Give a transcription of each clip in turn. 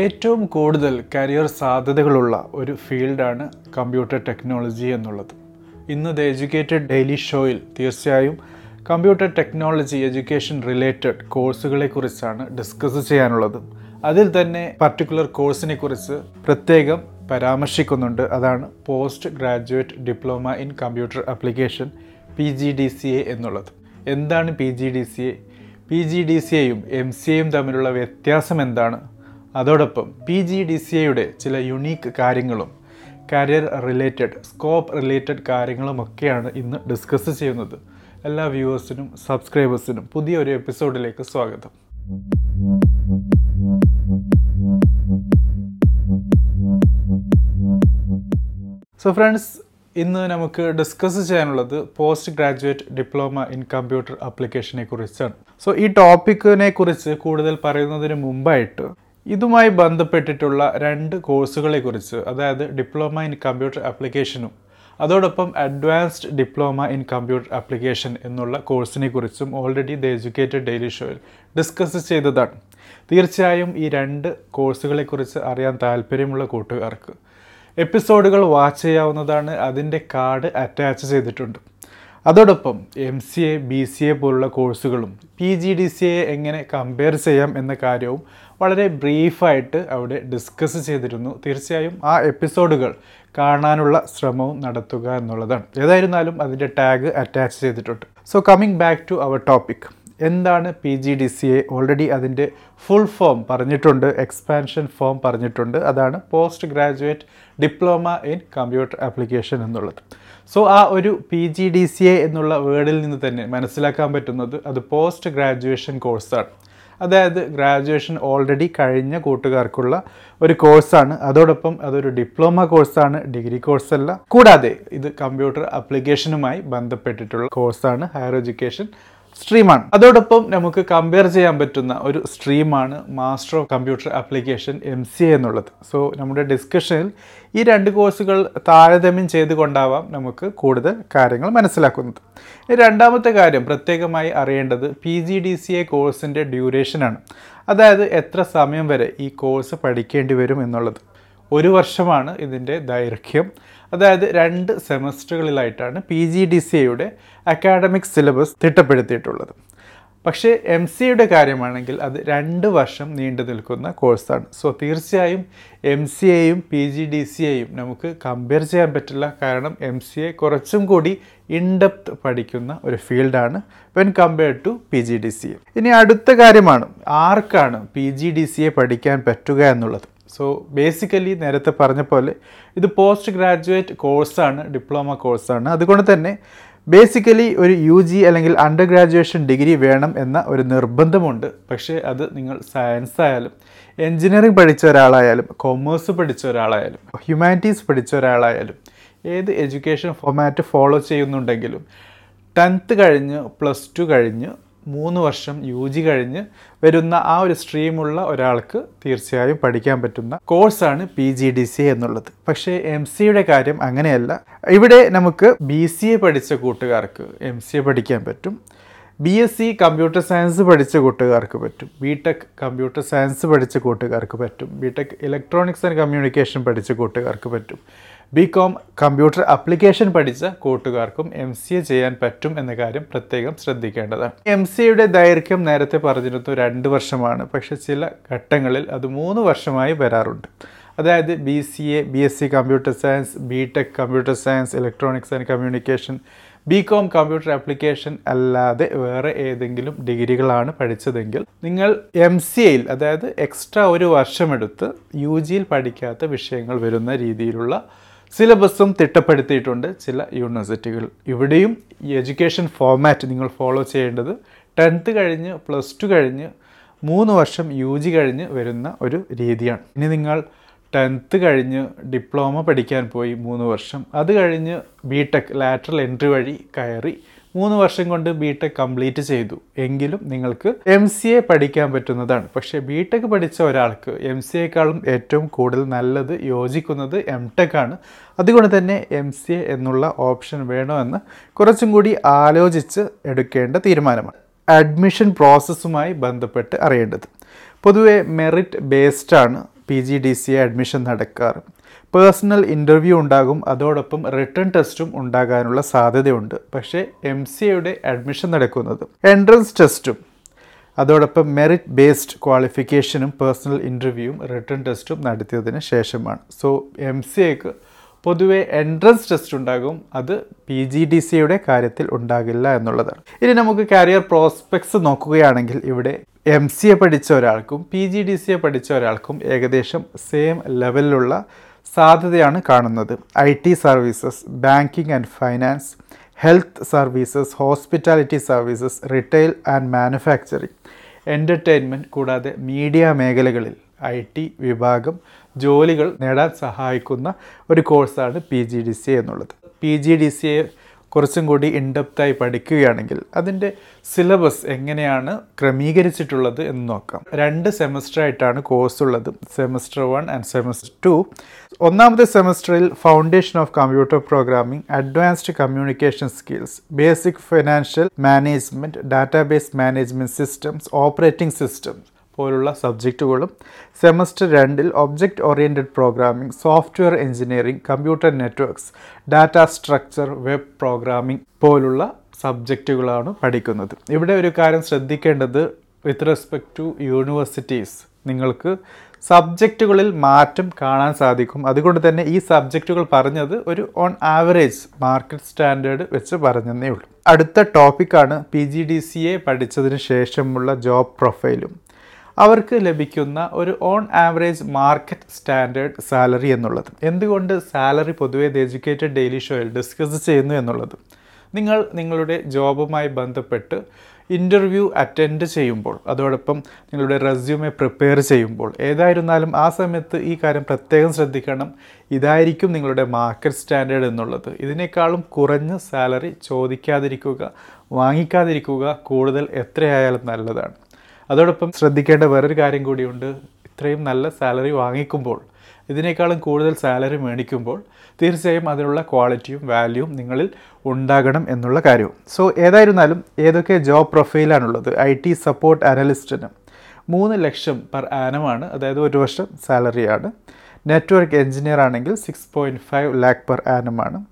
ഏറ്റവും കൂടുതൽ കരിയർ സാധ്യതകളുള്ള ഒരു ഫീൽഡാണ് കമ്പ്യൂട്ടർ ടെക്നോളജി എന്നുള്ളത്. ഇന്ന് ദ എഡ്യൂക്കേറ്റഡ് ഡെയിലി ഷോയിൽ തീർച്ചയായും കമ്പ്യൂട്ടർ ടെക്നോളജി എഡ്യൂക്കേഷൻ റിലേറ്റഡ് കോഴ്സുകളെക്കുറിച്ചാണ് ഡിസ്കസ് ചെയ്യാനുള്ളത്. അതിൽ തന്നെ പർട്ടിക്കുലർ കോഴ്സിനെ കുറിച്ച് പ്രത്യേകം പരാമർശിക്കുന്നുണ്ട്. അതാണ് post graduate diploma in computer application P G D C A എന്നുള്ളത്. എന്താണ് P G D C A? P G D C എയും എം സി എയും തമ്മിലുള്ള വ്യത്യാസം എന്താണ്? അതോടൊപ്പം പി ജി ഡി സി എയുടെ ചില യുണീക്ക് കാര്യങ്ങളും കരിയർ റിലേറ്റഡ് സ്കോപ്പ് റിലേറ്റഡ് കാര്യങ്ങളുമൊക്കെയാണ് ഇന്ന് ഡിസ്കസ് ചെയ്യുന്നത്. എല്ലാ വ്യൂവേഴ്സിനും സബ്സ്ക്രൈബേഴ്സിനും പുതിയൊരു എപ്പിസോഡിലേക്ക് സ്വാഗതം. സോ ഫ്രണ്ട്സ് ഇന്ന് നമുക്ക് ഡിസ്കസ് ചെയ്യാനുള്ളത് post graduate diploma in computer ആപ്ലിക്കേഷനെ കുറിച്ചാണ്. സോ ഈ ടോപ്പിക്കിനെ കുറിച്ച് കൂടുതൽ പറയുന്നതിന് മുമ്പായിട്ട് ഇതുമായി ബന്ധപ്പെട്ടിട്ടുള്ള രണ്ട് കോഴ്സുകളെക്കുറിച്ച് അതായത് ഡിപ്ലോമ ഇൻ കമ്പ്യൂട്ടർ ആപ്ലിക്കേഷനും അതോടൊപ്പം advanced diploma in computer application എന്നുള്ള കോഴ്സിനെ കുറിച്ചും ഓൾറെഡി ദ എഡ്യൂക്കേറ്റഡ് ഡെയിലി ഷോയിൽ ഡിസ്കസ് ചെയ്തതാണ്. തീർച്ചയായും ഈ രണ്ട് കോഴ്സുകളെക്കുറിച്ച് അറിയാൻ താല്പര്യമുള്ള കൂട്ടുകാർക്ക് എപ്പിസോഡുകൾ വാച്ച് ചെയ്യാവുന്നതാണ് അതിന്റെ കാർഡ് അറ്റാച്ച് ചെയ്തിട്ടുണ്ട്. അതോടൊപ്പം M C A B C A പോലുള്ള കോഴ്സുകളും P G D C A എങ്ങനെ കമ്പയർ ചെയ്യാം എന്ന കാര്യവും വളരെ ബ്രീഫായിട്ട് അവിടെ ഡിസ്കസ് ചെയ്തിരുന്നു. തീർച്ചയായും ആ എപ്പിസോഡുകൾ കാണാനുള്ള ശ്രമവും നടത്തുക എന്നുള്ളതാണ്. ഏതായിരുന്നാലും അതിന്റെ ടാഗ് അറ്റാച്ച് ചെയ്തിട്ടുണ്ട്. So coming back to our topic എന്താണ് P G D C A already അതിന്റെ ഫുൾ ഫോം പറഞ്ഞിട്ടുണ്ട് എക്സ്പാൻഷൻ ഫോം പറഞ്ഞിട്ടുണ്ട്. അതാണ് post graduate diploma in computer application എന്നുള്ളത്. സോ ആ ഒരു P G D C A എന്നുള്ള വേർഡിൽ നിന്ന് തന്നെ മനസ്സിലാക്കാൻ പറ്റുന്നത് അത് പോസ്റ്റ് ഗ്രാജുവേഷൻ കോഴ്സാണ് അതായത് ഗ്രാജുവേഷൻ ഓൾറെഡി കഴിഞ്ഞ കൂട്ടുകാർക്കുള്ള ഒരു കോഴ്സാണ്. അതോടൊപ്പം അതൊരു ഡിപ്ലോമ കോഴ്സാണ് ഡിഗ്രി കോഴ്സല്ല. കൂടാതെ ഇത് കമ്പ്യൂട്ടർ അപ്ലിക്കേഷനുമായി ബന്ധപ്പെട്ടിട്ടുള്ള കോഴ്സാണ് ഹയർ എഡ്യൂക്കേഷൻ സ്ട്രീമാണ് അതോടൊപ്പം നമുക്ക് കമ്പയർ ചെയ്യാൻ പറ്റുന്ന ഒരു സ്ട്രീമാണ് master of computer application M C A എന്നുള്ളത്. സോ നമ്മുടെ ഡിസ്കഷനിൽ ഈ രണ്ട് കോഴ്സുകൾ താരതമ്യം ചെയ്തുകൊണ്ടാവാം നമുക്ക് കൂടുതൽ കാര്യങ്ങൾ മനസ്സിലാക്കുന്നത്. രണ്ടാമത്തെ കാര്യം പ്രത്യേകമായി അറിയേണ്ടത് P G D C A കോഴ്സിന്റെ ഡ്യൂറേഷനാണ് അതായത് എത്ര സമയം വരെ ഈ കോഴ്സ് പഠിക്കേണ്ടി വരും എന്നുള്ളത്. ഒരു വർഷമാണ് ഇതിന്റെ ദൈർഘ്യം. അതായത് രണ്ട് സെമസ്റ്ററുകളിലായിട്ടാണ് പി ജി ഡി സി എയുടെ അക്കാഡമിക് സിലബസ് തിട്ടപ്പെടുത്തിയിട്ടുള്ളത്. പക്ഷേ എം സിയുടെ കാര്യമാണെങ്കിൽ അത് രണ്ട് വർഷം നീണ്ടു നിൽക്കുന്ന കോഴ്സാണ്. സോ തീർച്ചയായും എം സി എയും പി ജി ഡി സി എയും നമുക്ക് കമ്പയർ ചെയ്യാൻ പറ്റില്ല. കാരണം എം സി എ കുറച്ചും കൂടി ഇൻഡെപ്ത് പഠിക്കുന്ന ഒരു ഫീൽഡാണ് when compared to P G D C A. ഇനി അടുത്ത കാര്യമാണ് ആർക്കാണ് P G D C A പഠിക്കാൻ പറ്റുക എന്നുള്ളത്? സോ ബേസിക്കലി നേരത്തെ പറഞ്ഞ പോലെ ഇത് പോസ്റ്റ് ഗ്രാജുവേറ്റ് കോഴ്സാണ് ഡിപ്ലോമ കോഴ്സാണ് അതുകൊണ്ട് തന്നെ ബേസിക്കലി ഒരു യു ജി അല്ലെങ്കിൽ അണ്ടർ ഗ്രാജുവേഷൻ ഡിഗ്രി വേണം എന്ന ഒരു നിർബന്ധമുണ്ട്. പക്ഷേ അത് നിങ്ങൾ സയൻസ് ആയാലും എൻജിനീയറിംഗ് പഠിച്ച ഒരാളായാലും കൊമേഴ്സ് പഠിച്ച ഒരാളായാലും ഹ്യൂമാനിറ്റീസ് പഠിച്ച ഒരാളായാലും ഏത് എഡ്യൂക്കേഷൻ ഫോമാറ്റ് ഫോളോ ചെയ്യുന്നുണ്ടെങ്കിലും ടെൻത്ത് കഴിഞ്ഞ് പ്ലസ് ടു കഴിഞ്ഞ് മൂന്ന് വർഷം യു ജി കഴിഞ്ഞ് വരുന്ന ആ ഒരു സ്ട്രീമുള്ള ഒരാൾക്ക് തീർച്ചയായും പഠിക്കാൻ പറ്റുന്ന കോഴ്സാണ് പി ജി ഡി സി എന്നുള്ളത്. പക്ഷേ എം സിയുടെ കാര്യം അങ്ങനെയല്ല. ഇവിടെ നമുക്ക് ബി സി എ പഠിച്ച കൂട്ടുകാർക്ക് എം സി എ പഠിക്കാൻ പറ്റും. B S C computer science പഠിച്ച കൂട്ടുകാർക്ക് പറ്റും. ബി ടെക് കമ്പ്യൂട്ടർ സയൻസ് പഠിച്ച കൂട്ടുകാർക്ക് പറ്റും. B tech electronics and communication പഠിച്ച കൂട്ടുകാർക്ക് പറ്റും. ബി കോം കമ്പ്യൂട്ടർ അപ്ലിക്കേഷൻ പഠിച്ച കൂട്ടുകാർക്കും എം സി എ ചെയ്യാൻ പറ്റും എന്ന കാര്യം പ്രത്യേകം ശ്രദ്ധിക്കേണ്ടതാണ്. എം സി എയുടെ ദൈർഘ്യം നേരത്തെ പറഞ്ഞിരുന്നു രണ്ട് വർഷമാണ്. പക്ഷേ ചില ഘട്ടങ്ങളിൽ അത് മൂന്ന് വർഷമായി വരാറുണ്ട്. അതായത് B C A B S C computer science B tech computer science electronics and communication B com computer application അല്ലാതെ വേറെ ഏതെങ്കിലും ഡിഗ്രികളാണ് പഠിച്ചതെങ്കിൽ നിങ്ങൾ എം സി എയിൽ അതായത് എക്സ്ട്രാ ഒരു വർഷമെടുത്ത് യു ജിയിൽ പഠിക്കാത്ത വിഷയങ്ങൾ വരുന്ന രീതിയിലുള്ള സിലബസും തിട്ടപ്പെടുത്തിയിട്ടുണ്ട് ചില യൂണിവേഴ്സിറ്റികൾ. ഇവിടെയും ഈ എഡ്യൂക്കേഷൻ ഫോർമാറ്റ് നിങ്ങൾ ഫോളോ ചെയ്യേണ്ടത് ടെൻത്ത് കഴിഞ്ഞ് പ്ലസ് ടു കഴിഞ്ഞ് മൂന്ന് വർഷം യു ജി കഴിഞ്ഞ് വരുന്ന ഒരു രീതിയാണ്. ഇനി നിങ്ങൾ ടെൻത്ത് കഴിഞ്ഞ് ഡിപ്ലോമ പഠിക്കാൻ പോയി മൂന്ന് വർഷം. അത് കഴിഞ്ഞ് ബി ടെക് ലാറ്ററൽ എൻട്രി വഴി കയറി മൂന്ന് വർഷം കൊണ്ട് ബി ടെക് കംപ്ലീറ്റ് ചെയ്തു. എങ്കിലും നിങ്ങൾക്ക് എം സി എ പഠിക്കാൻ പറ്റുന്നതാണ്. പക്ഷേ ബി ടെക് പഠിച്ച ഒരാൾക്ക് എം സി എക്കാളും ഏറ്റവും കൂടുതൽ നല്ലത് യോജിക്കുന്നത് എം ടെക് ആണ്. അതുകൊണ്ട് തന്നെ എം സി എ എന്നുള്ള ഓപ്ഷൻ വേണമെന്ന് കുറച്ചും കൂടി ആലോചിച്ച് എടുക്കേണ്ട തീരുമാനമാണ്. അഡ്മിഷൻ പ്രോസസ്സുമായി ബന്ധപ്പെട്ട് അറിയേണ്ടത്. പൊതുവെ മെറിറ്റ് ബേസ്ഡ് ആണ്. P G D C A admission നടക്കാറ്. പേഴ്സണൽ ഇന്റർവ്യൂ ഉണ്ടാകും അതോടൊപ്പം റിട്ടേൺ ടെസ്റ്റും ഉണ്ടാകാനുള്ള സാധ്യതയുണ്ട്. പക്ഷേ എം സി എയുടെ അഡ്മിഷൻ നടക്കുന്നത് എൻട്രൻസ് ടെസ്റ്റും അതോടൊപ്പം മെറിറ്റ് ബേസ്ഡ് ക്വാളിഫിക്കേഷനും പേഴ്സണൽ ഇന്റർവ്യൂവും റിട്ടേൺ ടെസ്റ്റും നടത്തിയതിന് ശേഷമാണ്. സോ എം സി എക്ക് പൊതുവെ എൻട്രൻസ് ടെസ്റ്റ് ഉണ്ടാകും അത് പി ജി ഡി സിയുടെ കാര്യത്തിൽ ഉണ്ടാകില്ല എന്നുള്ളതാണ്. ഇനി നമുക്ക് കരിയർ പ്രോസ്പെക്ട്സ് നോക്കുകയാണെങ്കിൽ ഇവിടെ എം സി എ പഠിച്ച ഒരാൾക്കും P G D C A പഠിച്ച ഒരാൾക്കും ഏകദേശം സെയിം ലെവലിലുള്ള സാധ്യതയാണ് കാണുന്നത്. I T services banking and finance health services hospitality services retail and manufacturing entertainment കൂടാതെ മീഡിയ മേഖലകളിൽ ഐ ടി വിഭാഗം ജോലികൾ നേടാൻ സഹായിക്കുന്ന ഒരു കോഴ്സാണ് പി ജി ഡി സി എന്നുള്ളത്. പി ജി ഡി സിയെ കുറച്ചും കൂടി ഇൻഡെപ്തായി പഠിക്കുകയാണെങ്കിൽ അതിന്റെ സിലബസ് എങ്ങനെയാണ് ക്രമീകരിച്ചിട്ടുള്ളത് എന്ന് നോക്കാം. രണ്ട് സെമസ്റ്റർ ആയിട്ടാണ് കോഴ്സ് ഉള്ളത്. Semester one and semester two ഒന്നാമത്തെ സെമസ്റ്ററിൽ foundation of computer programming advanced communication skills basic financial management database management systems operating systems പോലുള്ള സബ്ജക്റ്റുകളും സെമസ്റ്റർ രണ്ടിൽ object oriented programming software engineering computer networks data structure web programming പോലുള്ള സബ്ജക്റ്റുകളാണ് പഠിക്കുന്നത്. ഇവിടെ ഒരു കാര്യം ശ്രദ്ധിക്കേണ്ടത് വിത്ത് റെസ്പെക്ട് ടു യൂണിവേഴ്സിറ്റീസ് നിങ്ങൾക്ക് സബ്ജക്റ്റുകളിൽ മാറ്റം കാണാൻ സാധിക്കും. അതുകൊണ്ട് തന്നെ ഈ സബ്ജക്റ്റുകൾ പറഞ്ഞത് ഒരു ഓൺ ആവറേജ് മാർക്കറ്റ് സ്റ്റാൻഡേർഡ് വെച്ച് പറഞ്ഞതേ ഉള്ളൂ. അടുത്ത ടോപ്പിക്കാണ് P G D C A പഠിച്ചതിന് ശേഷമുള്ള ജോബ് പ്രൊഫൈലും അവർക്ക് ലഭിക്കുന്ന ഒരു on average market standard salary എന്നുള്ളത്. എന്തുകൊണ്ട് സാലറി പൊതുവേ ദ എഡ്യൂക്കേറ്റഡ് ഡെയിലി ഷോയിൽ ഡിസ്കസ് ചെയ്യുന്നു എന്നുള്ളത്? നിങ്ങൾ നിങ്ങളുടെ ജോബുമായി ബന്ധപ്പെട്ട് ഇന്റർവ്യൂ അറ്റൻഡ് ചെയ്യുമ്പോൾ അതോടൊപ്പം നിങ്ങളുടെ റെസ്യൂമെ പ്രിപ്പയർ ചെയ്യുമ്പോൾ ഏതായിരുന്നാലും ആ സമയത്ത് ഈ കാര്യം പ്രത്യേകം ശ്രദ്ധിക്കണം. ഇതായിരിക്കും നിങ്ങളുടെ മാർക്കറ്റ് സ്റ്റാൻഡേർഡ് എന്നുള്ളത്. ഇതിനേക്കാളും കുറഞ്ഞ സാലറി ചോദിക്കാതിരിക്കുക വാങ്ങിക്കാതിരിക്കുക കൂടുതൽ എത്രയായാലും നല്ലതാണ്. അതോടൊപ്പം ശ്രദ്ധിക്കേണ്ട വേറൊരു കാര്യം കൂടിയുണ്ട്. ഇത്രയും നല്ല സാലറി വാങ്ങിക്കുമ്പോൾ ഇതിനേക്കാളും കൂടുതൽ സാലറി മേടിക്കുമ്പോൾ തീർച്ചയായും അതിനുള്ള ക്വാളിറ്റിയും വാല്യൂവും നിങ്ങളിൽ ഉണ്ടാകണം എന്നുള്ള കാര്യവും. സോ ഏതായിരുന്നാലും ഏതൊക്കെ ജോബ് പ്രൊഫൈലാണുള്ളത്? ഐ ടി സപ്പോർട്ട് അനലിസ്റ്റിന് മൂന്ന് ലക്ഷം പെർ ആനമാണ് അതായത് ഒരു വർഷം സാലറിയാണ്. നെറ്റ്വർക്ക് എഞ്ചിനീയർ ആണെങ്കിൽ six point five lakh per ആനമാണ്.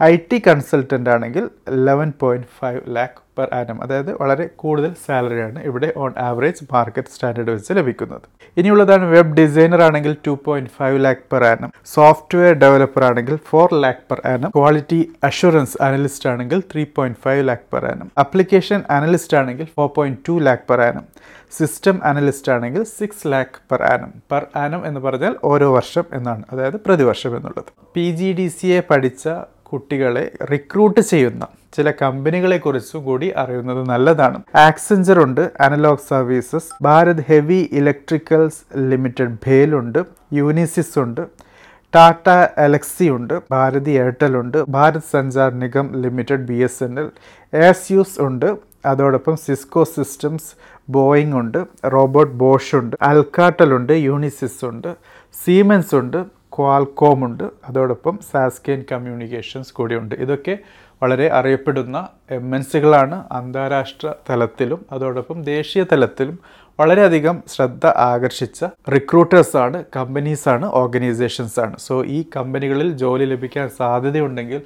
I T consultant ആണെങ്കിൽ eleven point five lakh per annum അതായത് വളരെ കൂടുതൽ സാലറിയാണ് ഇവിടെ ഓൺ ആവറേജ് മാർക്കറ്റ് സ്റ്റാൻഡേർഡ് വെച്ച് ലഭിക്കുന്നത്. ഇനിയുള്ളതാണ് വെബ് ഡിസൈനർ ആണെങ്കിൽ two point five lakh per annum software developer ആണെങ്കിൽ four lakh per annum quality assurance analyst ആണെങ്കിൽ three point five lakh per annum application analyst ആണെങ്കിൽ four point two lakh per annum system analyst ആണെങ്കിൽ six lakh per annum per annum എന്ന് പറഞ്ഞാൽ ഓരോ വർഷം എന്നാണ്. അതായത് പ്രതിവർഷം എന്നുള്ളത്. P G D C A പഠിച്ച കുട്ടികളെ റിക്രൂട്ട് ചെയ്യുന്ന ചില കമ്പനികളെ കുറിച്ചും കൂടി അറിയുന്നത് നല്ലതാണ്. ആക്സെഞ്ചർ ഉണ്ട് analog services Bharat heavy electricals limited bhel ഉണ്ട് യൂനിസിസ് ഉണ്ട് ടാറ്റ അലക്സി ഉണ്ട് ഭാരതി എയർടെൽ ഉണ്ട് Bharat Sanchar Nigam limited B S N L എയർസ്യൂസ് ഉണ്ട് അതോടൊപ്പം സിസ്കോ സിസ്റ്റംസ് ബോയിങ് ഉണ്ട് റോബോട്ട് ബോഷ് ഉണ്ട് അൽക്കാട്ടൽ ഉണ്ട് യൂണിസിസ് ഉണ്ട് സീമെൻസ് ഉണ്ട് ക്വാൽകോം ഉണ്ട്. അതോടൊപ്പം സാസ്കേൻ കമ്മ്യൂണിക്കേഷൻസ് കൂടിയുണ്ട് ഇതൊക്കെ വളരെ അറിയപ്പെടുന്ന എം എൻ സികളാണ് അന്താരാഷ്ട്ര തലത്തിലും അതോടൊപ്പം ദേശീയ തലത്തിലും വളരെയധികം ശ്രദ്ധ ആകർഷിച്ച റിക്രൂട്ടേഴ്സാണ് കമ്പനീസാണ് ഓർഗനൈസേഷൻസാണ് സോ ഈ കമ്പനികളിൽ ജോലി ലഭിക്കാൻ സാധ്യതയുണ്ടെങ്കിൽ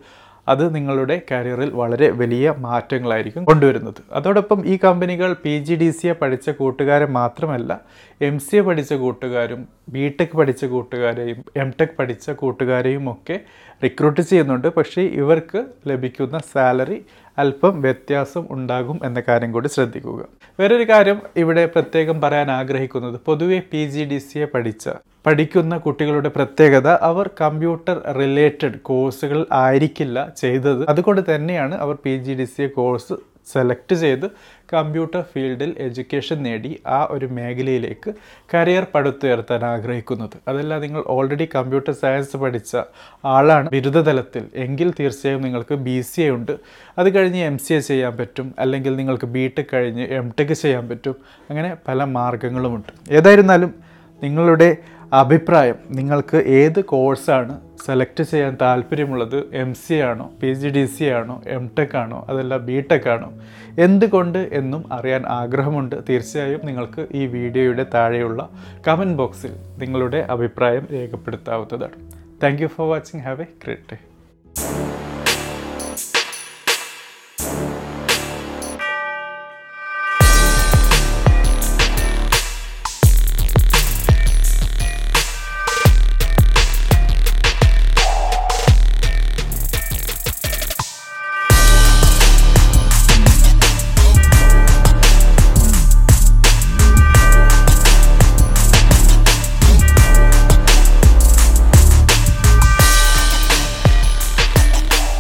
അത് നിങ്ങളുടെ കരിയറിൽ വളരെ വലിയ മാറ്റങ്ങളായിരിക്കും കൊണ്ടുവരുന്നത്. അതോടൊപ്പം ഈ കമ്പനികൾ P G D C A പഠിച്ച കൂട്ടുകാരെ മാത്രമല്ല എം സി എ പഠിച്ച കൂട്ടുകാരും ബി ടെക് പഠിച്ച കൂട്ടുകാരെയും എം ടെക് പഠിച്ച കൂട്ടുകാരെയും ഒക്കെ റിക്രൂട്ട് ചെയ്യുന്നുണ്ട്. പക്ഷേ ഇവർക്ക് ലഭിക്കുന്ന സാലറി അല്പം വ്യത്യാസം ഉണ്ടാകും എന്ന കാര്യം കൂടി ശ്രദ്ധിക്കുക. വേറൊരു കാര്യം ഇവിടെ പ്രത്യേകം പറയാൻ ആഗ്രഹിക്കുന്നത്. പൊതുവെ P G D C A പഠിച്ച പഠിക്കുന്ന കുട്ടികളുടെ പ്രത്യേകത അവർ കമ്പ്യൂട്ടർ റിലേറ്റഡ് കോഴ്സുകൾ ആയിരിക്കില്ല ചെയ്തത്. അതുകൊണ്ട് തന്നെയാണ് അവർ P G D C course select ചെയ്ത് കമ്പ്യൂട്ടർ ഫീൽഡിൽ എഡ്യൂക്കേഷൻ നേടി ആ ഒരു മേഖലയിലേക്ക് കരിയർ പടുത്തുയർത്താൻ ആഗ്രഹിക്കുന്നത്. അതല്ല നിങ്ങൾ ഓൾറെഡി കമ്പ്യൂട്ടർ സയൻസ് പഠിച്ച ആളാണ് ബിരുദതലത്തിൽ എങ്കിൽ തീർച്ചയായും നിങ്ങൾക്ക് ബി സി എ ഉണ്ട്. അത് കഴിഞ്ഞ് എം സി എ ചെയ്യാൻ പറ്റും അല്ലെങ്കിൽ നിങ്ങൾക്ക് ബി ടെക് കഴിഞ്ഞ് എം ടെക് ചെയ്യാൻ പറ്റും. അങ്ങനെ പല മാർഗങ്ങളുമുണ്ട്. ഏതായിരുന്നാലും നിങ്ങളുടെ അഭിപ്രായം. നിങ്ങൾക്ക് ഏത് കോഴ്സാണ് സെലക്ട് ചെയ്യാൻ താല്പര്യമുള്ളത്? എം സി ആണോ? പി ജി ഡി സി ആണോ? എം ടെക് ആണോ? അതല്ല ബി ടെക് ആണോ? എന്തുകൊണ്ട് എന്നും അറിയാൻ ആഗ്രഹമുണ്ട്. തീർച്ചയായും നിങ്ങൾക്ക് ഈ വീഡിയോയുടെ താഴെയുള്ള കമന്റ് ബോക്സിൽ നിങ്ങളുടെ അഭിപ്രായം രേഖപ്പെടുത്താവുന്നതാണ്. Thank you for watching have a great day